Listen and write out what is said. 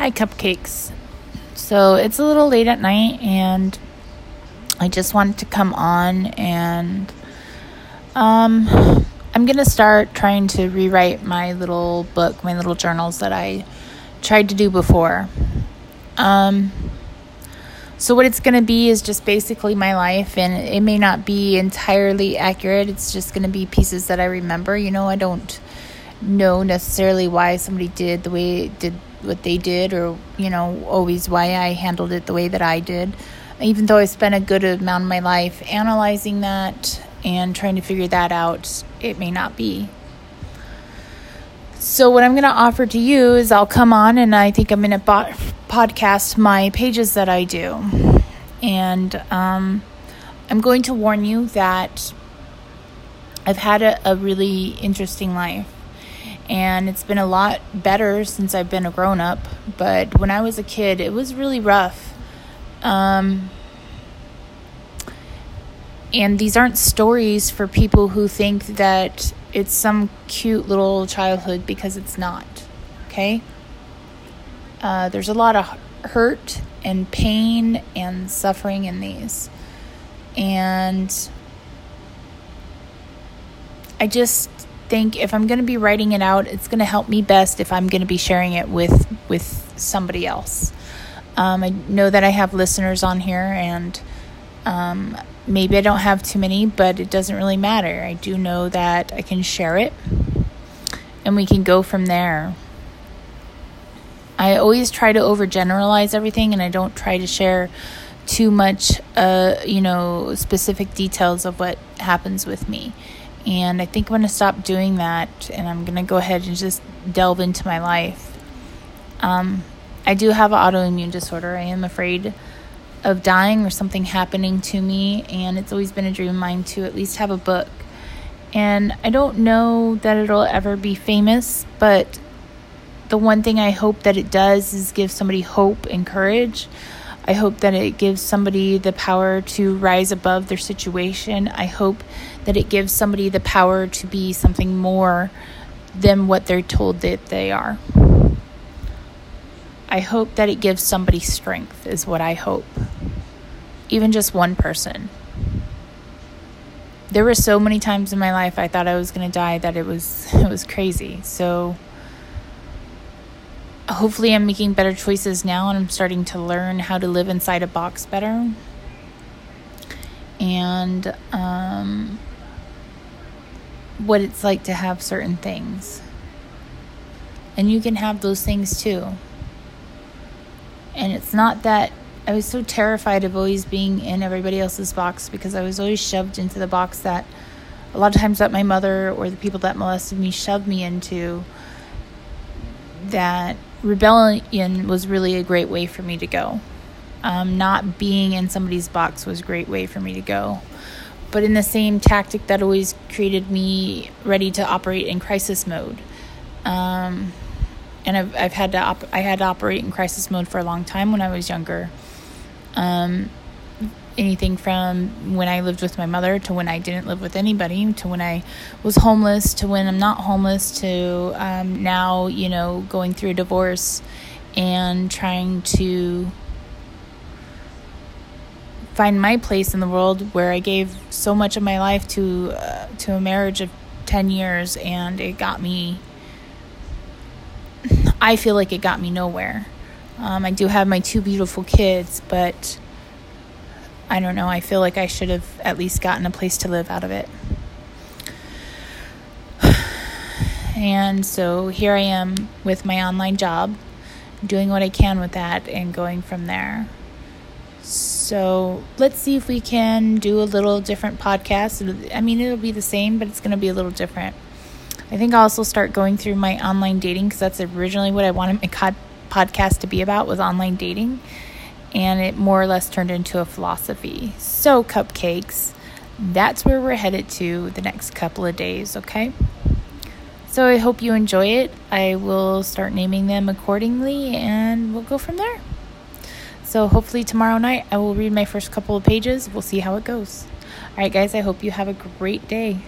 Hi, cupcakes. So it's a little late at night, and I just wanted to come on and um, I'm gonna start trying to rewrite my little book, my little journals that I tried to do before. Um, so what it's gonna be is just basically my life, and it may not be entirely accurate. It's just gonna be pieces that I remember. You know, I don't know necessarily why somebody did the way did what they did or you know always why I handled it the way that I did. Even though I spent a good amount of my life analyzing that and trying to figure that out it may not be. So what I'm going to offer to you is I'll come on and I think I'm going to bo- podcast my pages that I do. And um, I'm going to warn you that I've had a, a really interesting life and it's been a lot better since I've been a grown up. But when I was a kid, it was really rough. Um, and these aren't stories for people who think that it's some cute little childhood because it's not. Okay? Uh, there's a lot of hurt and pain and suffering in these. And I just think if I'm going to be writing it out, it's going to help me best if I'm going to be sharing it with with somebody else. Um, I know that I have listeners on here, and um, maybe I don't have too many, but it doesn't really matter. I do know that I can share it, and we can go from there. I always try to overgeneralize everything, and I don't try to share too much, uh, you know, specific details of what happens with me. And I think I'm going to stop doing that and I'm going to go ahead and just delve into my life. Um, I do have an autoimmune disorder. I am afraid of dying or something happening to me, and it's always been a dream of mine to at least have a book. And I don't know that it'll ever be famous, but the one thing I hope that it does is give somebody hope and courage. I hope that it gives somebody the power to rise above their situation. I hope that it gives somebody the power to be something more than what they're told that they are. I hope that it gives somebody strength, is what I hope. Even just one person. There were so many times in my life I thought I was going to die that it was it was crazy. So hopefully I'm making better choices now and I'm starting to learn how to live inside a box better. And um, what it's like to have certain things. And you can have those things too. And it's not that I was so terrified of always being in everybody else's box because I was always shoved into the box that a lot of times that my mother or the people that molested me shoved me into that rebellion was really a great way for me to go. Um, not being in somebody's box was a great way for me to go. But in the same tactic that always created me ready to operate in crisis mode. Um, and I've, I've had to op- I had to operate in crisis mode for a long time when I was younger. Um, anything from when I lived with my mother to when I didn't live with anybody to when I was homeless to when I'm not homeless to um, now, you know, going through a divorce and trying to find my place in the world where I gave so much of my life to uh, to a marriage of 10 years and it got me I feel like it got me nowhere. Um, I do have my two beautiful kids, but I don't know. I feel like I should have at least gotten a place to live out of it. And so here I am with my online job, doing what I can with that and going from there. So let's see if we can do a little different podcast. I mean, it'll be the same, but it's going to be a little different. I think I'll also start going through my online dating because that's originally what I wanted my podcast to be about was online dating and it more or less turned into a philosophy. So, cupcakes, that's where we're headed to the next couple of days, okay? So, I hope you enjoy it. I will start naming them accordingly and we'll go from there. So, hopefully, tomorrow night I will read my first couple of pages. We'll see how it goes. All right, guys, I hope you have a great day.